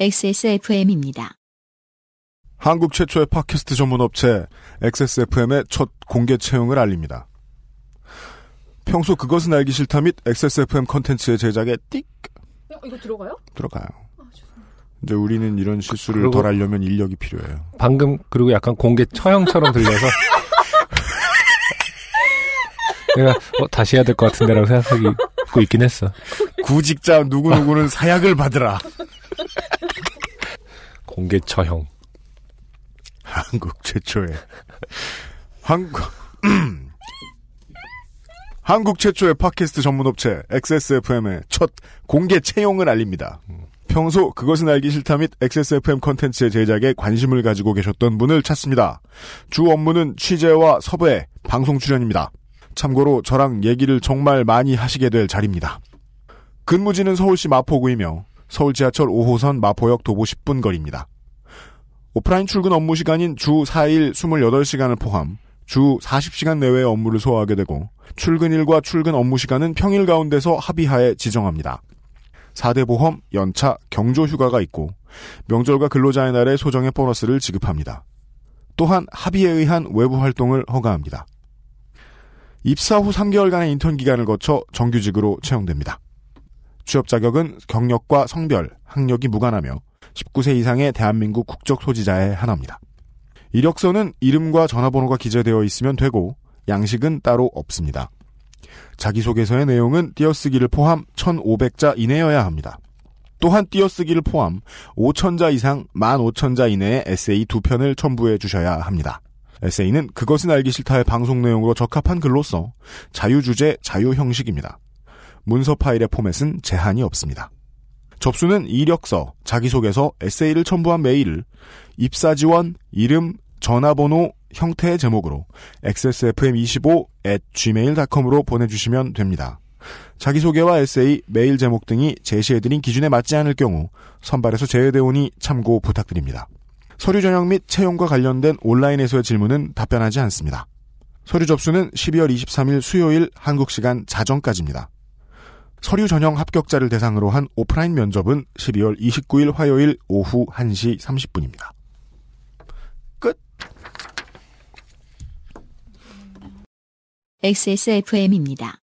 XSFM입니다. 한국 최초의 팟캐스트 전문 업체 XSFM의 첫 공개 채용을 알립니다. 평소 그것은 알기 싫다 및 XSFM 컨텐츠의 제작에 띡 어, 이거 들어가요? 들어가요. 아. 이제 우리는 이런 실수를 덜 하려면 인력이 필요해요. 방금 그리고 약간 공개 처형처럼 들려서 내가 어, 다시 해야 될 것 같은데라고 생각하고 있긴 했어. 구직자 누구누구는 사약을 받으라. 공개 처형. 한국 최초의 한국 한국 최초의 팟캐스트 전문 업체 XSFM의 첫 공개 채용을 알립니다. 평소 그것은 알기 싫다 및 XSFM 컨텐츠의 제작에 관심을 가지고 계셨던 분을 찾습니다. 주 업무는 취재와 섭외, 방송 출연입니다. 참고로 저랑 얘기를 정말 많이 하시게 될 자리입니다. 근무지는 서울시 마포구이며 서울 지하철 5호선 마포역 도보 10분 거리입니다. 오프라인 출근 업무 시간인 주 4일 28시간을 포함 주 40시간 내외의 업무를 소화하게 되고 출근일과 출근 업무 시간은 평일 가운데서 합의하에 지정합니다. 4대 보험, 연차, 경조 휴가가 있고 명절과 근로자의 날에 소정의 보너스를 지급합니다. 또한 합의에 의한 외부 활동을 허가합니다. 입사 후 3개월간의 인턴 기간을 거쳐 정규직으로 채용됩니다. 취업 자격은 경력과 성별, 학력이 무관하며 19세 이상의 대한민국 국적 소지자에 한합니다. 이력서는 이름과 전화번호가 기재되어 있으면 되고 양식은 따로 없습니다. 자기소개서의 내용은 띄어쓰기를 포함 1,500자 이내여야 합니다. 또한 띄어쓰기를 포함 5,000자 이상 15,000자 이내의 에세이 두 편을 첨부해 주셔야 합니다. 에세이는 그것은 알기 싫다의 방송 내용으로 적합한 글로서 자유주제, 자유형식입니다. 문서 파일의 포맷은 제한이 없습니다. 접수는 이력서, 자기소개서, 에세이를 첨부한 메일을 입사 지원, 이름, 전화번호, 형태의 제목으로 xsfm25 at gmail.com으로 보내주시면 됩니다. 자기소개와 에세이, 메일 제목 등이 제시해드린 기준에 맞지 않을 경우 선발에서 제외되오니 참고 부탁드립니다. 서류 전형 및 채용과 관련된 온라인에서의 질문은 답변하지 않습니다. 서류 접수는 12월 23일 수요일 한국 시간 자정까지입니다. 서류 전형 합격자를 대상으로 한 오프라인 면접은 12월 29일 화요일 오후 1시 30분입니다. 끝. XSFM입니다.